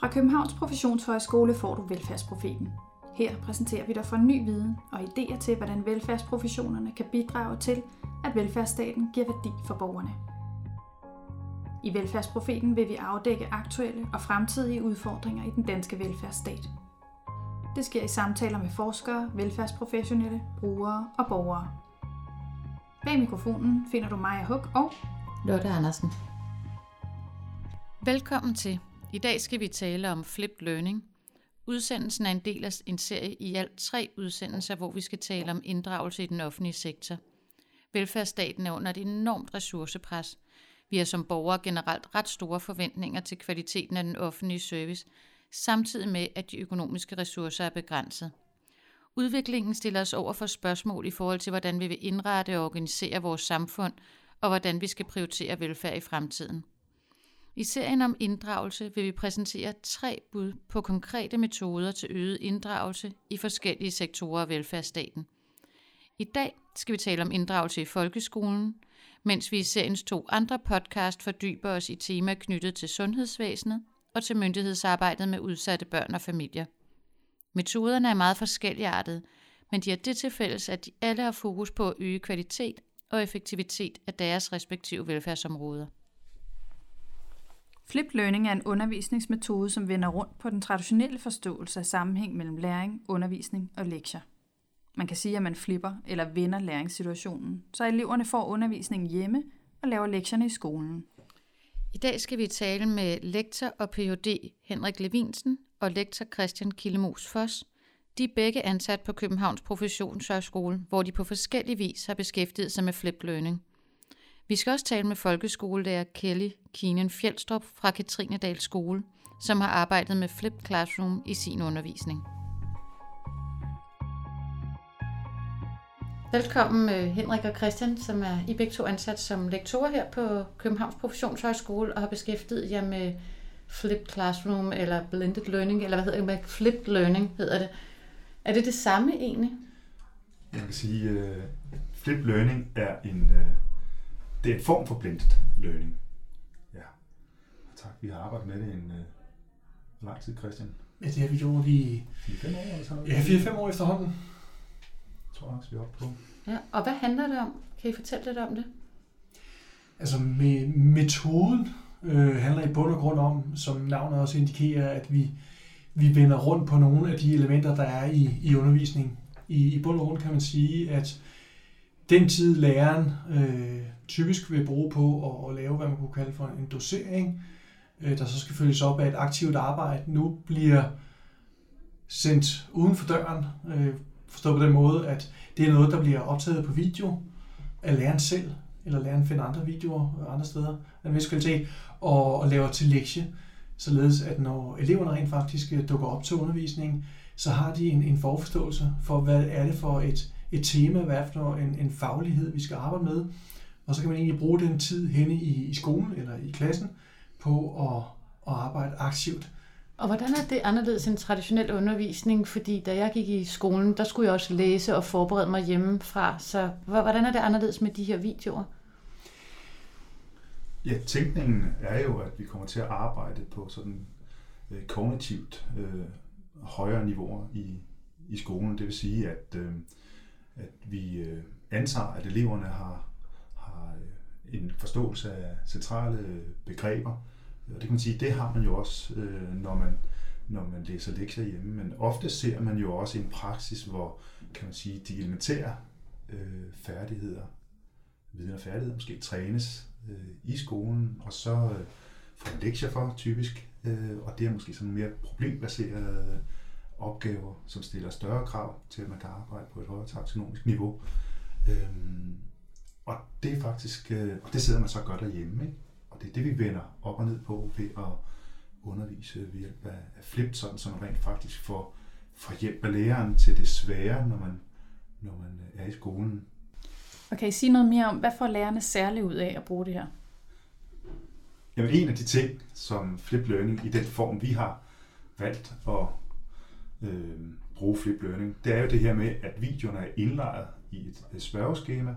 Fra Københavns Professionshøjskole får du Velfærdsprofeten. Her præsenterer vi dig for ny viden og idéer til, hvordan velfærdsprofessionerne kan bidrage til, at velfærdsstaten giver værdi for borgerne. I Velfærdsprofeten vil vi afdække aktuelle og fremtidige udfordringer i den danske velfærdsstat. Det sker i samtaler med forskere, velfærdsprofessionelle, brugere og borgere. Bag mikrofonen finder du Maja Huk og Lotte Andersen. Velkommen til. I dag skal vi tale om flipped learning. Udsendelsen er en del af en serie i alt tre udsendelser, hvor vi skal tale om inddragelse i den offentlige sektor. Velfærdsstaten er under et enormt ressourcepres. Vi har som borgere generelt ret store forventninger til kvaliteten af den offentlige service, samtidig med, at de økonomiske ressourcer er begrænset. Udviklingen stiller os over for spørgsmål i forhold til, hvordan vi vil indrette og organisere vores samfund, og hvordan vi skal prioritere velfærd i fremtiden. I serien om inddragelse vil vi præsentere tre bud på konkrete metoder til øget inddragelse i forskellige sektorer af velfærdsstaten. I dag skal vi tale om inddragelse i folkeskolen, mens vi i seriens to andre podcast fordyber os i tema knyttet til sundhedsvæsenet og til myndighedsarbejdet med udsatte børn og familier. Metoderne er meget forskelligartede, men de har det til fælles, at de alle har fokus på at øge kvalitet og effektivitet af deres respektive velfærdsområder. Flip Learning er en undervisningsmetode, som vender rundt på den traditionelle forståelse af sammenhæng mellem læring, undervisning og lektier. Man kan sige, at man flipper eller vender læringssituationen, så eleverne får undervisningen hjemme og laver lektierne i skolen. I dag skal vi tale med lektor og Ph.D. Henrik Levinsen og lektor Christian Killemos Foss. De er begge ansat på Københavns Professionshøjskole, hvor de på forskellig vis har beskæftiget sig med flip learning. Vi skal også tale med folkeskolelærer Kelly Kinen Fjeldstrup fra Katrinedal Skole, som har arbejdet med Flip Classroom i sin undervisning. Velkommen øh, Henrik og Christian, som er I begge to ansat som lektorer her på Københavns Professionshøjskole og har beskæftiget jer med Flip Classroom eller Blended Learning, eller hvad hedder det, Flipped Learning hedder det. Er det det samme egentlig? Jeg kan sige, øh, uh, Flip Learning er en, uh, det er en form for blended learning. Ja. Tak, vi har arbejdet med det en uh, lang tid, Christian. Ja, det har vi gjort i 4-5 år noget? ja, 4-5 år efterhånden. Jeg tror nok, vi er oppe på. Ja, og hvad handler det om? Kan I fortælle lidt om det? Altså med metoden øh, handler i bund og grund om, som navnet også indikerer, at vi, vi vender rundt på nogle af de elementer, der er i, i undervisningen. I, I bund og grund kan man sige, at den tid læreren øh, typisk vil bruge på at, at lave, hvad man kunne kalde for en dosering, øh, der så skal følges op af et aktivt arbejde, nu bliver sendt uden for døren, øh, forstået på den måde, at det er noget, der bliver optaget på video af læreren selv, eller læreren finder andre videoer øh, andre steder af en vis kvalitet, og, og laver til lektie, således at når eleverne rent faktisk øh, dukker op til undervisningen, så har de en, en forforståelse for, hvad er det for et, et tema, hvad er det for en, en faglighed, vi skal arbejde med, og så kan man egentlig bruge den tid henne i, i skolen eller i klassen på at, at arbejde aktivt og hvordan er det anderledes end traditionel undervisning? Fordi da jeg gik i skolen, der skulle jeg også læse og forberede mig hjemmefra. Så hvordan er det anderledes med de her videoer? Ja, tænkningen er jo, at vi kommer til at arbejde på sådan øh, kognitivt øh, højere niveauer i, i skolen. Det vil sige, at, øh, at vi øh, antager, at eleverne har, Øh, en forståelse af centrale begreber, og det kan man sige, det har man jo også, øh, når, man, når man læser lektier hjemme. Men ofte ser man jo også en praksis, hvor kan man sige, de elementære øh, færdigheder, viden og færdigheder måske trænes øh, i skolen, og så øh, får man lektier for typisk, øh, og det er måske sådan mere problembaserede opgaver, som stiller større krav til, at man kan arbejde på et højere taksonomisk niveau. Øh, og det er faktisk, øh, og det sidder man så godt derhjemme, ikke? Og det er det, vi vender op og ned på ved at undervise ved hjælp af, flip, sådan så man rent faktisk får, får hjælp af læreren til det svære, når man, når man er i skolen. Og kan I sige noget mere om, hvad får lærerne særligt ud af at bruge det her? Jamen en af de ting, som flip learning i den form, vi har valgt at øh, bruge flip learning, det er jo det her med, at videoerne er indlejret i et spørgeskema,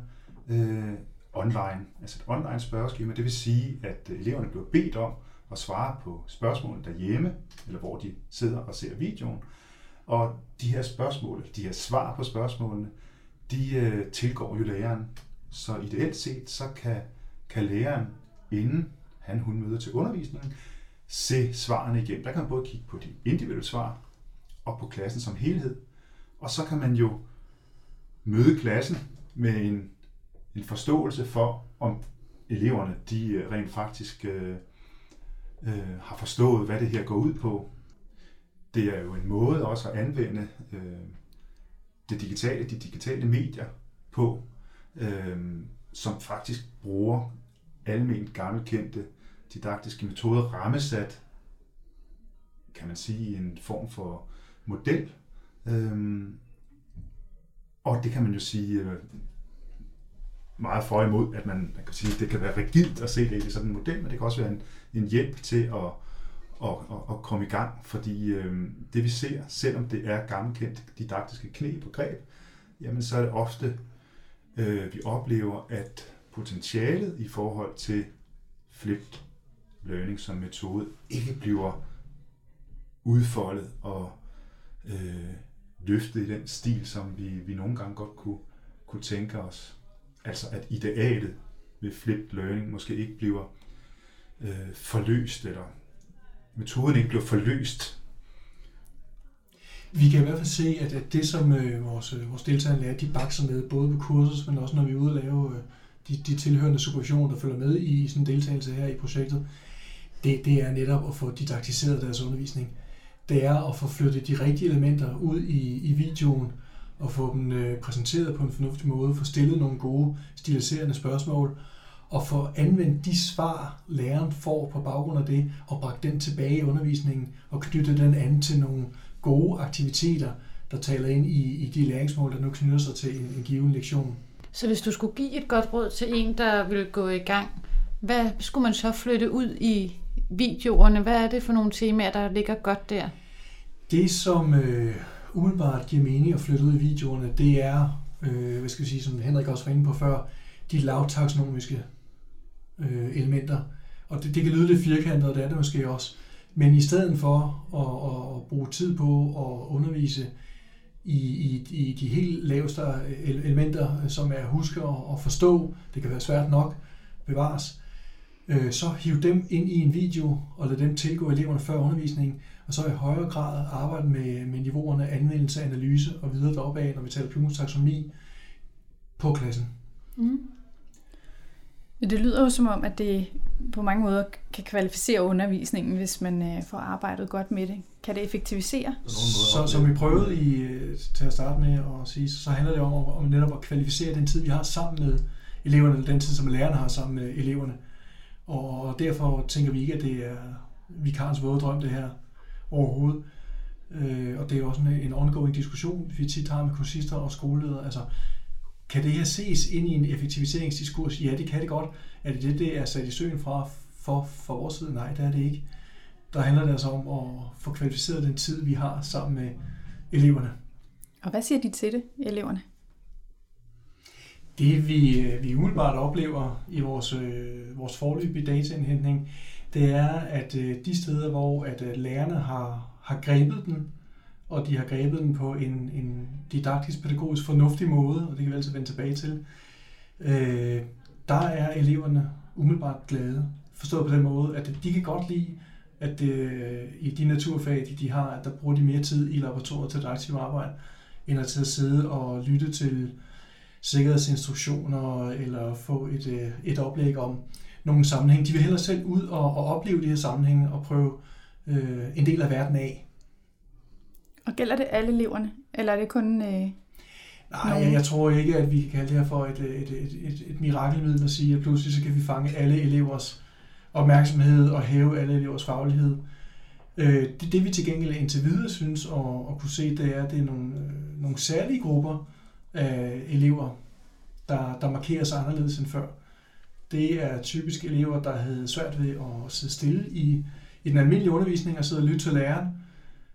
øh, online, altså et online spørgeskema. Det vil sige, at øh, eleverne bliver bedt om at svare på spørgsmål derhjemme, eller hvor de sidder og ser videoen. Og de her spørgsmål, de her svar på spørgsmålene, de øh, tilgår jo læreren. Så ideelt set, så kan, kan læreren, inden han hun møder til undervisningen, se svarene igen. Der kan man både kigge på de individuelle svar og på klassen som helhed. Og så kan man jo møde klassen med en, en forståelse for, om eleverne de øh, rent faktisk øh, øh, har forstået, hvad det her går ud på. Det er jo en måde også at anvende øh, det digitale, de digitale medier på, øh, som faktisk bruger almindeligt gammelkendte didaktiske metoder rammesat, kan man sige, i en form for model. Øh, og det kan man jo sige øh, meget for imod, at man, man kan sige, at det kan være rigidt at se det i sådan en model, men det kan også være en, en hjælp til at, at, at, at komme i gang, fordi øh, det vi ser, selvom det er gammelkendt didaktiske knep og greb, jamen så er det ofte, øh, vi oplever, at potentialet i forhold til flipped learning som metode ikke bliver udfoldet og øh, løftet i den stil, som vi, vi nogle gange godt kunne, kunne tænke os. Altså at idealet ved flipped learning måske ikke bliver øh, forløst, eller metoden ikke bliver forløst. Vi kan i hvert fald se, at, at det, som øh, vores, øh, vores deltagere lærer, de bakser med, både på kursus, men også når vi er ude og lave øh, de, de tilhørende supervisioner, der følger med i sådan en deltagelse her i projektet, det, det er netop at få didaktiseret deres undervisning. Det er at få flyttet de rigtige elementer ud i, i videoen, og få dem øh, præsenteret på en fornuftig måde, få stillet nogle gode stiliserende spørgsmål, og få anvendt de svar, læreren får på baggrund af det, og bragt den tilbage i undervisningen, og knytte den an til nogle gode aktiviteter, der taler ind i, i de læringsmål, der nu knytter sig til en, en given lektion. Så hvis du skulle give et godt råd til en, der vil gå i gang, hvad skulle man så flytte ud i videoerne? Hvad er det for nogle temaer, der ligger godt der? Det, som øh, umiddelbart giver mening at flytte ud i videoerne, det er, øh, hvad skal vi sige, som Henrik også var inde på før, de lavtaksonomiske øh, elementer. Og det, det kan lyde lidt firkantet, og det er det måske også. Men i stedet for at, at bruge tid på at undervise i, i, i de helt laveste øh, elementer, som er at huske og forstå, det kan være svært nok, bevares, øh, så hiv dem ind i en video og lad dem tilgå eleverne før undervisningen, og så i højere grad arbejde med, med niveauerne anvendelse, analyse og videre deroppe af, når vi taler Bloom's taksonomi på klassen. Mm. Det lyder jo som om, at det på mange måder kan kvalificere undervisningen, hvis man øh, får arbejdet godt med det. Kan det effektivisere? Så som vi prøvede i, øh, til at starte med at sige, så handler det om, om netop at kvalificere den tid, vi har sammen med eleverne, eller den tid, som lærerne har sammen med eleverne. Og derfor tænker vi ikke, at det er vikarens våde drøm, det her overhovedet. Øh, og det er også en, en ongoing diskussion, vi tit har med kursister og skoleledere. Altså, kan det her ses ind i en effektiviseringsdiskurs? Ja, det kan det godt. Er det det, det er sat i søen fra for, for vores side? Nej, det er det ikke. Der handler det altså om at få kvalificeret den tid, vi har sammen med eleverne. Og hvad siger de til det, eleverne? Det vi, vi umiddelbart oplever i vores, øh, vores forløbige dataindhentning, det er, at øh, de steder, hvor at øh, lærerne har, har grebet den, og de har grebet den på en, en didaktisk, pædagogisk fornuftig måde, og det kan vi altid vende tilbage til, øh, der er eleverne umiddelbart glade. Forstået på den måde, at de kan godt lide, at øh, i de naturfag, de, de har, at der bruger de mere tid i laboratoriet til det aktive arbejde, end at til at sidde og lytte til sikkerhedsinstruktioner eller få et, øh, et oplæg om nogle sammenhæng. De vil hellere selv ud og, og opleve de her sammenhænge og prøve øh, en del af verden af. Og gælder det alle eleverne, eller er det kun... Øh, Nej, jeg, jeg tror ikke, at vi kan kalde det her for et, et, et, et, et mirakelmiddel at sige, at pludselig så kan vi fange alle elevers opmærksomhed og hæve alle elevers faglighed. Øh, det, det vi til gengæld indtil videre synes at, at kunne se, det er, at det er nogle, øh, nogle særlige grupper af elever, der, der markerer sig anderledes end før. Det er typisk elever, der havde svært ved at sidde stille i, i den almindelige undervisning og sidde og lytte til læreren,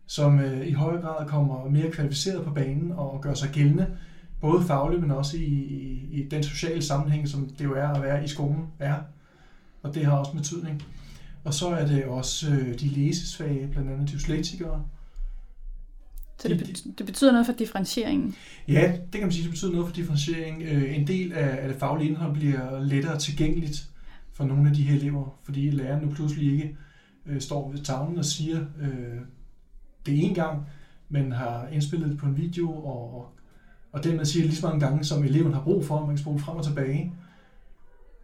som øh, i højere grad kommer mere kvalificeret på banen og gør sig gældende, både fagligt, men også i, i, i den sociale sammenhæng, som det jo er at være i skolen er. Og det har også betydning. Og så er det også øh, de læsesvage, blandt andet dyslektikere. Så det, bet- det betyder noget for differentieringen? Ja, det kan man sige, det betyder noget for differentiering. Øh, en del af, det faglige indhold bliver lettere tilgængeligt for nogle af de her elever, fordi læreren nu pludselig ikke øh, står ved tavlen og siger øh, det en gang, men har indspillet det på en video, og, og dermed siger lige så mange gange, som eleven har brug for, man kan spole frem og tilbage.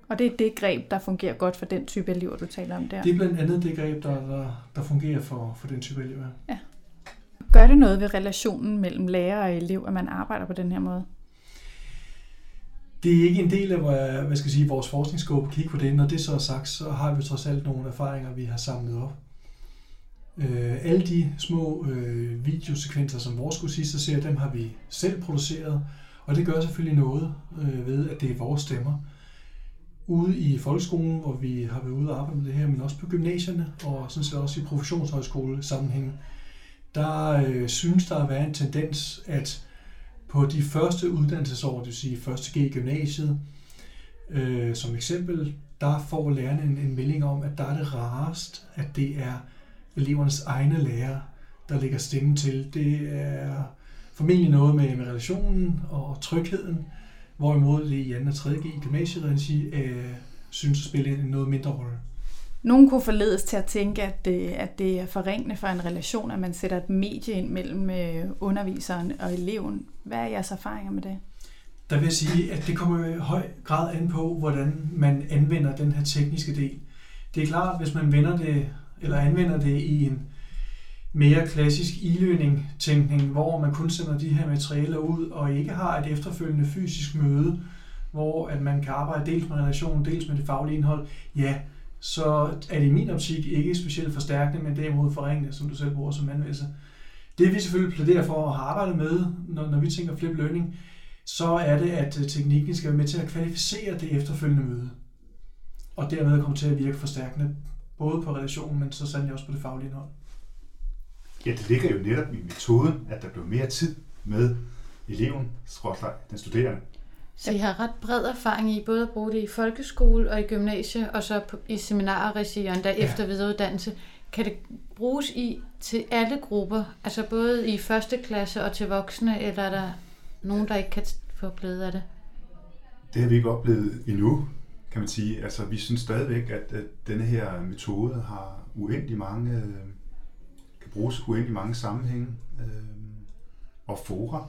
Og det er det greb, der fungerer godt for den type elever, du taler om der? Det er blandt andet det greb, der, der, der fungerer for, for den type elever. Ja. Gør det noget ved relationen mellem lærer og elev, at man arbejder på den her måde? Det er ikke en del af hvad skal jeg sige, vores forskningsskåb at kigge på det. Når det så er sagt, så har vi trods alt nogle erfaringer, vi har samlet op. Øh, alle de små øh, videosekvenser, som vores kursister ser, dem har vi selv produceret. Og det gør selvfølgelig noget øh, ved, at det er vores stemmer. Ude i folkeskolen, hvor vi har været ude og arbejde med det her, men også på gymnasierne, og sådan set også i professionshøjskole sammenhæng, der øh, synes der at være en tendens, at på de første uddannelsesår, det vil sige første G i gymnasiet, øh, som eksempel, der får lærerne en, en melding om, at der er det rarest, at det er elevernes egne lærer, der lægger stemme til. Det er formentlig noget med, med relationen og trygheden, hvorimod det i 2. og 3. G i gymnasieregi øh, synes at spille en noget mindre rolle. Nogen kunne forledes til at tænke, at det, at det er forringende for en relation, at man sætter et medie ind mellem øh, underviseren og eleven. Hvad er jeres erfaringer med det? Der vil jeg sige, at det kommer i høj grad an på, hvordan man anvender den her tekniske del. Det er klart, hvis man vender det, eller anvender det i en mere klassisk e-learning-tænkning, hvor man kun sender de her materialer ud og ikke har et efterfølgende fysisk møde, hvor at man kan arbejde dels med relationen, dels med det faglige indhold, ja, så er det i min optik ikke specielt forstærkende, men derimod forringende, som du selv bruger som anvendelse. Det vi selvfølgelig plæderer for at have arbejdet med, når, når vi tænker flip learning, så er det, at øh, teknikken skal være med til at kvalificere det efterfølgende møde. Og dermed komme til at virke forstærkende, både på relationen, men så sandelig også på det faglige indhold. Ja, det ligger jo netop i metoden, at der bliver mere tid med eleven, den studerende. Så I har ret bred erfaring i både at bruge det i folkeskole og i gymnasie, og så i seminarer, regi og endda ja. efter videreuddannelse. Kan det bruges i til alle grupper, altså både i første klasse og til voksne, eller er der nogen, der ikke kan få glæde af det? Det har vi ikke oplevet endnu, kan man sige. Altså, vi synes stadigvæk, at, at denne her metode har uendelig mange, øh, kan bruges uendelig mange sammenhænge øh, og fora.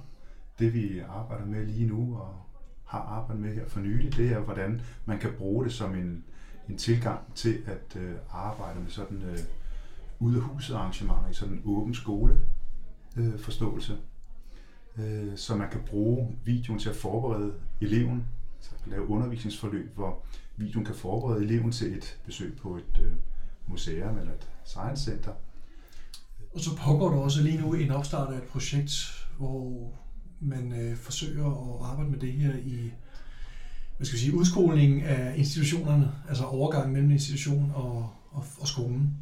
Det vi arbejder med lige nu og har arbejdet med her for nylig, det er, hvordan man kan bruge det som en, en tilgang til at øh, arbejde med sådan øh, ude af huset arrangementer i sådan en åben skole øh, forståelse. Øh, så man kan bruge videoen til at forberede eleven, så lave undervisningsforløb, hvor videoen kan forberede eleven til et besøg på et øh, museum eller et science center. Og så pågår der også lige nu en opstart af et projekt, hvor man øh, forsøger at arbejde med det her i hvad skal vi sige, udskolingen af institutionerne, altså overgangen mellem institution og, og, og skolen,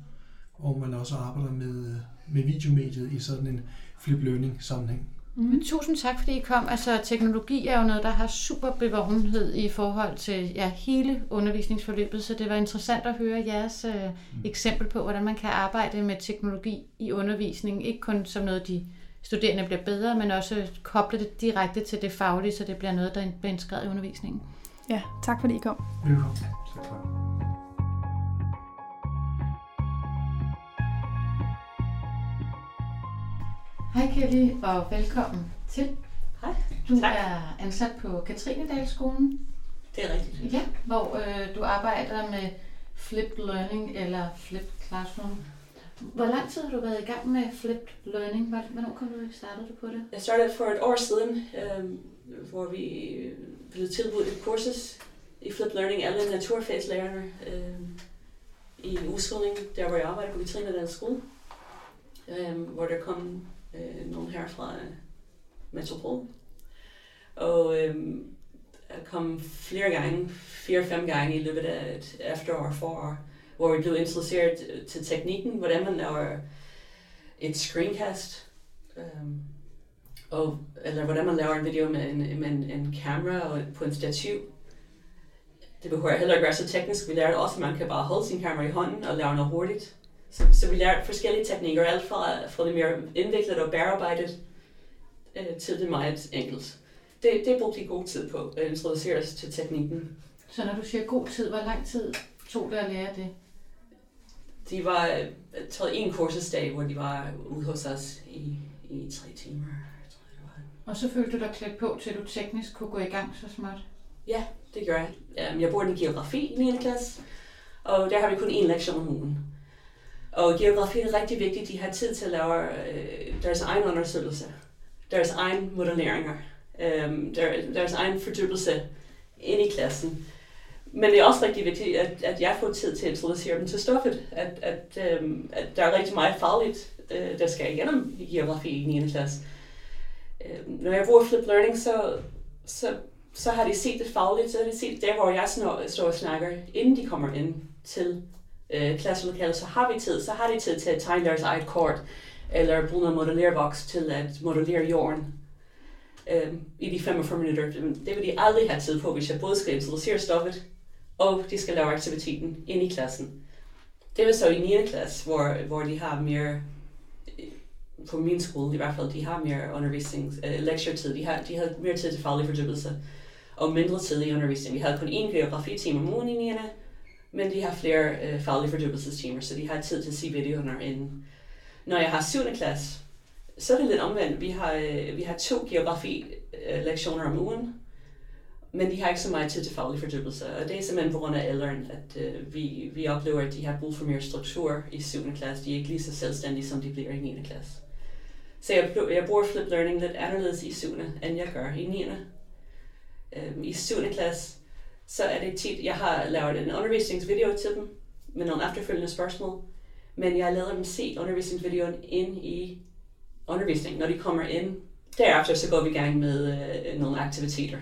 hvor man også arbejder med, med videomediet i sådan en flip learning sammenhæng. Mm. Tusind tak, fordi I kom. Altså, teknologi er jo noget, der har super bevågenhed i forhold til ja, hele undervisningsforløbet, så det var interessant at høre jeres øh, mm. eksempel på, hvordan man kan arbejde med teknologi i undervisning. Ikke kun som noget, de studerende bliver bedre, men også koble det direkte til det faglige, så det bliver noget, der bliver integreret i undervisningen. Ja, tak fordi I kom. Velkommen. Tak Hej Kelly, og velkommen til. Hej. Du tak. er ansat på Katrinedalskolen. Det er rigtigt. Ja, hvor øh, du arbejder med flipped learning eller flipped classroom. Hvor lang tid har du været i gang med flipped learning? Hvornår kom du startede du på det? Jeg startede for et år siden, øh, hvor vi øh, blev tilbudt et kursus i flipped learning, alle naturfagslærerne øh, i en udskoling, der hvor jeg arbejder på Katrine Skole, øh, hvor der kom øh, nogen her fra øh, Metropol. Og øh, jeg kom flere gange, fire-fem gange i løbet af et efterår, forår, hvor vi blev introduceret til teknikken, hvordan man laver et screencast, um, og, eller hvordan man laver en video med en, med en, en kamera og på en stativ. det behøver heller ikke være så teknisk. Vi lærte også, at man kan bare holde sin kamera i hånden og lave noget hurtigt. Så, så vi lærte forskellige teknikker, alt fra, fra det mere indviklet og bearbejdet øh, til det meget enkelt. Det, det brugte de god tid på at introducere os til teknikken. Så når du siger god tid, hvor lang tid tog det at lære det? De var, jeg tror, en kursesdag, hvor de var ude hos os i, i tre timer. Tror jeg, det var. Og så følte du dig klædt på, til du teknisk kunne gå i gang så småt? Ja, det gør jeg. Jeg bor i geografi i 9. klasse, og der har vi kun én lektion om ugen. Og geografi er rigtig vigtigt. De har tid til at lave øh, deres egen undersøgelse, deres egen modelleringer, øh, der, deres egen fordybelse ind i klassen. Men det er også rigtig vigtigt, at, at jeg får tid til at introducere dem til stoffet. At, at, øhm, at der er rigtig meget fagligt, øh, der skal igennem i geografi i 9. klasse. Øh, når jeg bruger flip learning, så, så så har de set det fagligt, så har de set der, hvor jeg snor, står og snakker, inden de kommer ind til øh, klasselokalet, så har vi tid, så har de tid til at tegne deres eget kort, eller bruge noget modellervoks til at modellere jorden øh, i de 45 minutter. Øhm, det vil de aldrig have tid på, hvis jeg både skal introducere stoffet, og de skal lave aktiviteten ind i klassen. Det var så i 9. klasse, hvor, hvor de har mere, på min skole i hvert fald, de har mere undervisning, uh, lektietid, de har, de har mere tid til faglig fordybelse og mindre tid i undervisning. Vi havde kun én geografitime om ugen i 9. Men de har flere uh, faglige fordybelsestimer, så de har tid til at se videoerne inden. Når jeg har 7. klasse, så er det lidt omvendt. Vi har, øh, vi har to geografi-lektioner om ugen, men de har ikke så meget tid til faglig fordybelse. Og det er simpelthen på grund af alderen, at øh, vi, vi oplever, at de har brug for mere struktur i 7. klasse. De er ikke lige så selvstændige, som de bliver i 9. klasse. Så jeg, jeg bruger flip learning lidt anderledes i 7. end jeg gør i 9 øhm, i 7. klasse, så er det tit, jeg har lavet en undervisningsvideo til dem med nogle efterfølgende spørgsmål, men jeg lader dem se undervisningsvideoen ind i undervisningen, når de kommer ind. Derefter så går vi i gang med øh, nogle aktiviteter.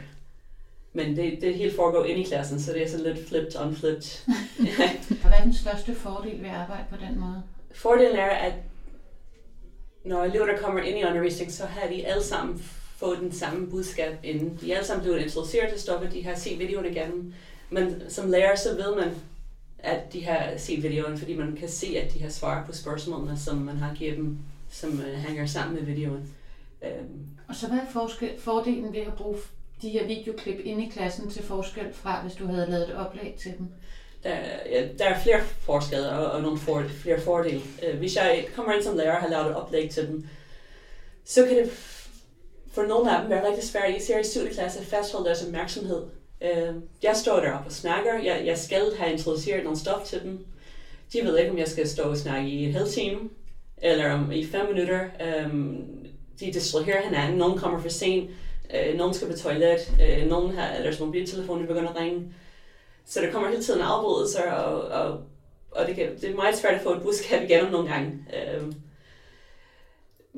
Men det, det hele foregår ind i klassen, så det er sådan lidt flipped, unflipped. Og hvad er den største fordel ved at arbejde på den måde? Fordelen er, at når eleverne kommer ind i undervisning, så har de alle sammen fået den samme budskab inden. De er alle sammen blevet introduceret til stoffet, de har set videoen igennem. Men som lærer, så ved man, at de har set videoen, fordi man kan se, at de har svaret på spørgsmålene, som man har givet dem, som uh, hænger sammen med videoen. Um, Og så hvad er forskel, fordelen ved at bruge de her videoklip ind i klassen til forskel fra, hvis du havde lavet et oplæg til dem? der, ja, der er flere forskelle og, og nogle for, flere fordele. Øh, hvis jeg kommer ind som lærer og har lavet et oplæg til dem, så kan det for nogle af dem være rigtig svært, især i studieklasse, at fastholde deres opmærksomhed. Øh, jeg står deroppe og snakker. Jeg, jeg skal have introduceret noget stof til dem. De ved ikke, om jeg skal stå og snakke i en halv time, eller om i fem minutter. Øh, de distraherer hinanden. Nogen kommer for sent øh, nogen skal på toilet. øh, nogen har deres mobiltelefon begynder at ringe. Så der kommer hele tiden afbrydelser, og, og, og det, kan, det er meget svært at få et budskab igennem nogle gange. Øh,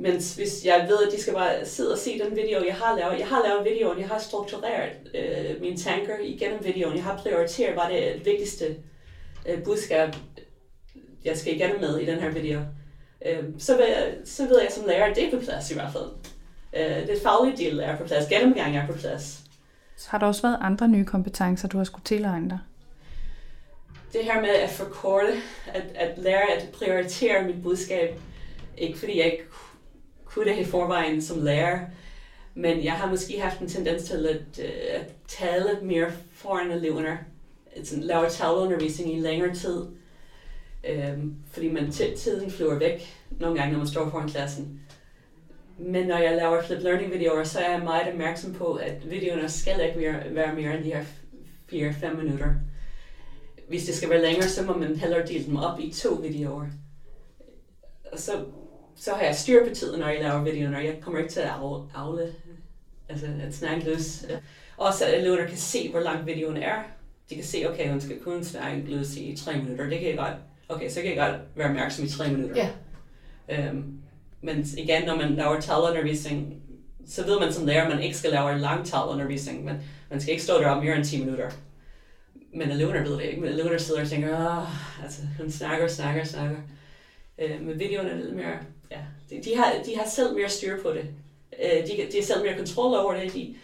men hvis jeg ved, at de skal bare sidde og se den video, jeg har lavet. Jeg har lavet videoen, jeg har struktureret øh, mine tanker igennem videoen. Jeg har prioriteret, hvad det det vigtigste øh, budskab, jeg skal igennem med i den her video. Øh, så, ved jeg, så ved jeg som lærer, at det er på plads i hvert fald. Øh, det faglige del er på plads, gennemgang er på plads. Så har der også været andre nye kompetencer, du har skulle tilegne dig? Det her med at forkorte, at, at lære at prioritere mit budskab, ikke fordi jeg ikke kunne det i forvejen som lærer, men jeg har måske haft en tendens til at, uh, at tale mere foran eleverne, sådan, lave taleundervisning i længere tid, um, fordi man tiden flyver væk nogle gange, når man står foran klassen. Men når jeg laver flip learning videoer, så er jeg meget opmærksom på, at videoerne skal ikke være, være mere end de her 4-5 minutter. Hvis det skal være længere, så må man hellere dele dem op i to videoer. Og så så har jeg styr på tiden, når jeg laver videoer, og jeg kommer ikke til at afle, altså at snakke løs. Også at eleverne kan se, hvor lang videoen er. De kan se, okay, hun skal kun snakke løs i tre minutter. Det kan jeg godt, okay, så kan jeg godt være opmærksom i tre minutter. Ja. Um, men igen, når man laver talundervisning, så ved man som lærer, at man ikke skal lave lang talundervisning, Man, man skal ikke stå deroppe mere end 10 minutter. Men eleverne ved det ikke. Men eleverne sidder og tænker, Åh, altså, hun snakker, snakker, snakker. Øh, men videoerne er lidt mere ja, de, de, har, de har selv mere styr på det. Øh, de, de har selv mere kontrol over det. De,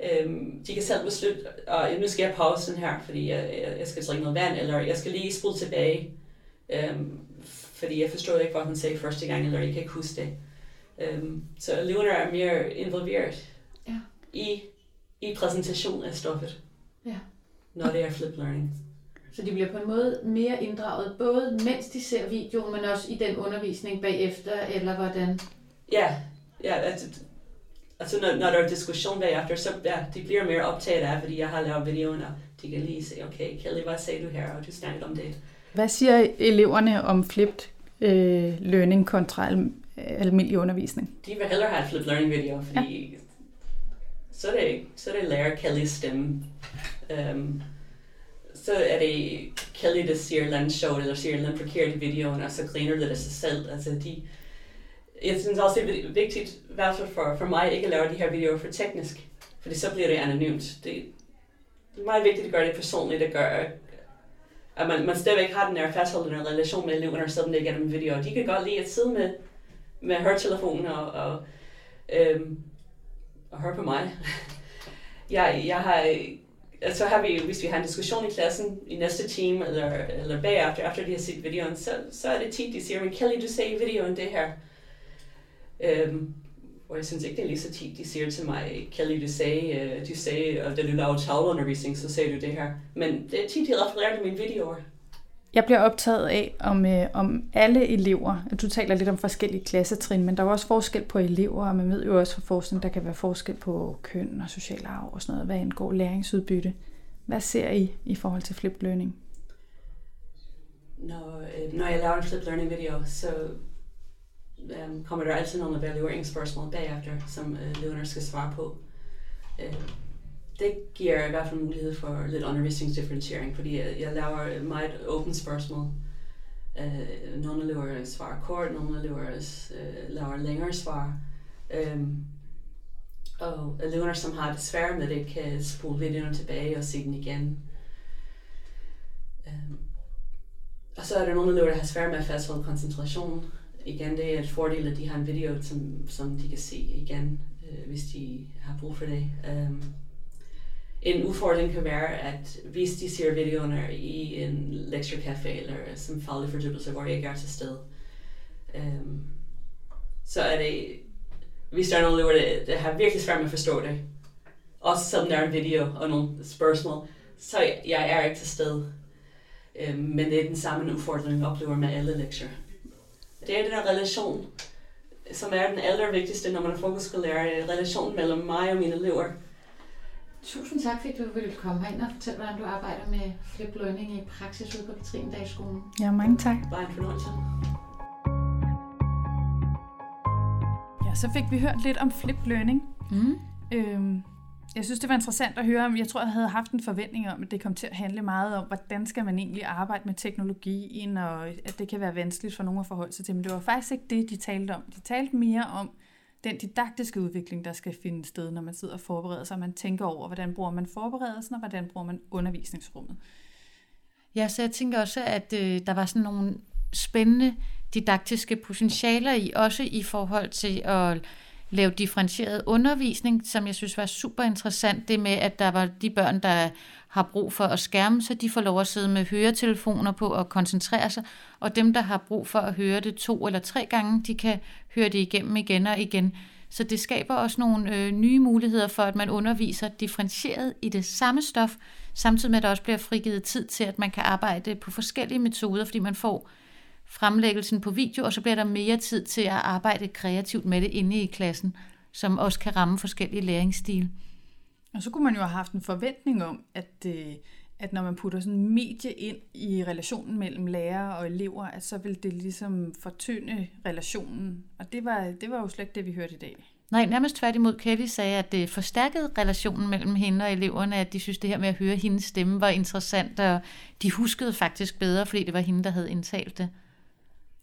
Øhm, de kan selv beslutte, og nu skal jeg pause den her, fordi jeg, jeg, jeg skal drikke noget vand, eller jeg skal lige spole tilbage, øhm, fordi jeg forstår ikke, hvad hun sagde første gang, eller jeg kan ikke huske det. Øhm, så eleverne er mere involveret Ja. i, i præsentation af stoffet, Ja. når det er flip learning. Så de bliver på en måde mere inddraget, både mens de ser videoen, men også i den undervisning bagefter, eller hvordan? Ja, ja altså, altså når, når der er diskussion bagefter, så ja, de bliver mere optaget af, fordi jeg har lavet videoen, og de kan lige se, okay, Kelly, hvad sagde du her, og du snakkede om det. Hvad siger eleverne om flipped øh, learning kontra al- almindelig undervisning? De vil hellere have et flip learning video, fordi ja. så, er det, så er det lærer Kellys stemme. Um, så er det Kelly, der siger et eller andet sjovt, eller siger et eller andet forkert i videoen, og så griner det af sig selv. Altså de, jeg synes også, det er vigtigt, i hvert fald for, for mig, ikke at lave de her videoer for teknisk, fordi så bliver det anonymt. Det, det er meget vigtigt at gøre det personligt, at gøre, at man, man stadigvæk har den der fastholdende relation med eleverne, selvom det er gennem video. De kan godt lide at sidde med, med hørtelefonen og, og, øhm, og høre på mig. jeg, jeg har, øh, så har vi, hvis vi har en diskussion i klassen i næste time, eller, eller bagefter, efter de har set videoen, så, så er det tit, de siger, men Kelly, du sagde i videoen det her. Øhm, og jeg synes ikke, det er lige så tit, de siger til mig, Kelly, du sagde, uh, du sagde, og da du lavede tavleundervisning, så sagde du det her. Men det er tit, de refererer til mine videoer. Jeg bliver optaget af, om, øh, om alle elever, du taler lidt om forskellige klassetrin, men der er jo også forskel på elever, og man ved jo også fra forskning, der kan være forskel på køn og social arv og sådan noget, hvad angår læringsudbytte. Hvad ser I i forhold til flip learning? Når, øh, når jeg laver en flip learning video, så um, kommer der altid nogle evalueringsspørgsmål bagefter, som øh, uh, eleverne skal svare på. Uh, det giver i hvert fald mulighed for lidt undervisningsdifferentiering, fordi jeg, jeg laver meget åbent spørgsmål. Uh, nogle elever svarer kort, nogle elever uh, laver længere svar. Um, og eleverne, som har det svært med det, kan spole videoen tilbage og se den igen. Um, og så er der nogle elever, der har svært med at fastholde koncentration. Igen, det er et fordel, at de har en video, som, som de kan se igen, øh, hvis de har brug for det. Um, en udfordring kan være, at hvis de ser videoerne i en lektiecafé eller som faglig fordybelse, hvor jeg ikke er til stede, um, så er det, hvis der er nogen elever, der, der har virkelig svært med at forstå det, også selvom der er en video og nogle spørgsmål, så jeg, jeg er ikke til stede. Um, men det er den samme udfordring, jeg oplever med alle lektier. Det er den her relation, som er den allervigtigste, når man er folkeskolelærer, relationen mellem mig og mine elever. Tusind tak, fordi du ville komme herind og fortælle, hvordan du arbejder med flip learning i praksis ude på Katrinedagsskolen. Ja, mange tak. Bare en fornøjelse. Ja, så fik vi hørt lidt om flip learning. Mm. Øhm, jeg synes, det var interessant at høre om. Jeg tror, jeg havde haft en forventning om, at det kom til at handle meget om, hvordan skal man egentlig arbejde med teknologien, og at det kan være vanskeligt for nogen at forholde sig til. Men det var faktisk ikke det, de talte om. De talte mere om den didaktiske udvikling, der skal finde sted, når man sidder og forbereder sig. Man tænker over, hvordan bruger man forberedelsen, og hvordan bruger man undervisningsrummet. Ja, så jeg tænker også, at øh, der var sådan nogle spændende didaktiske potentialer i, også i forhold til at lave differentieret undervisning, som jeg synes var super interessant. Det med, at der var de børn, der har brug for at skærme sig, de får lov at sidde med høretelefoner på og koncentrere sig, og dem, der har brug for at høre det to eller tre gange, de kan høre det igennem igen og igen. Så det skaber også nogle øh, nye muligheder for, at man underviser differentieret i det samme stof, samtidig med, at der også bliver frigivet tid til, at man kan arbejde på forskellige metoder, fordi man får fremlæggelsen på video, og så bliver der mere tid til at arbejde kreativt med det inde i klassen, som også kan ramme forskellige læringsstile. Og så kunne man jo have haft en forventning om, at, øh, at når man putter sådan en medie ind i relationen mellem lærer og elever, at så vil det ligesom fortynde relationen. Og det var, det var jo slet ikke det, vi hørte i dag. Nej, nærmest tværtimod. Kelly sagde, at det forstærkede relationen mellem hende og eleverne, at de synes, det her med at høre hendes stemme var interessant, og de huskede faktisk bedre, fordi det var hende, der havde indtalt det.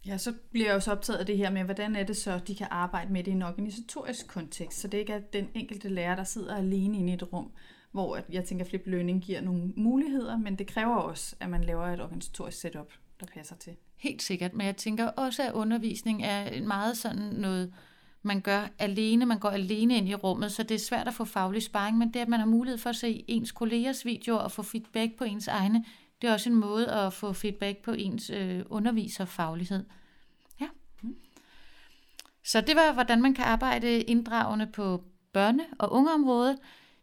Ja, så bliver jeg også optaget af det her med, hvordan er det så, de kan arbejde med det i en organisatorisk kontekst, så det ikke er den enkelte lærer, der sidder alene inde i et rum, hvor jeg tænker, flip learning giver nogle muligheder, men det kræver også, at man laver et organisatorisk setup, der passer til. Helt sikkert, men jeg tænker også, at undervisning er meget sådan noget man gør alene, man går alene ind i rummet, så det er svært at få faglig sparring, men det, at man har mulighed for at se ens kollegers videoer og få feedback på ens egne, det er også en måde at få feedback på ens øh, underviserfaglighed. Ja. Mm. Så det var, hvordan man kan arbejde inddragende på børne- og ungeområdet.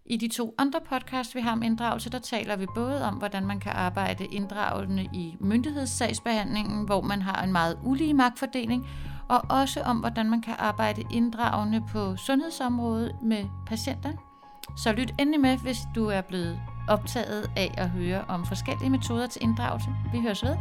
I de to andre podcasts, vi har om inddragelse, der taler vi både om, hvordan man kan arbejde inddragende i myndighedssagsbehandlingen, hvor man har en meget ulige magtfordeling, og også om, hvordan man kan arbejde inddragende på sundhedsområdet med patienter. Så lyt endelig med, hvis du er blevet optaget af at høre om forskellige metoder til inddragelse. Vi høres ved.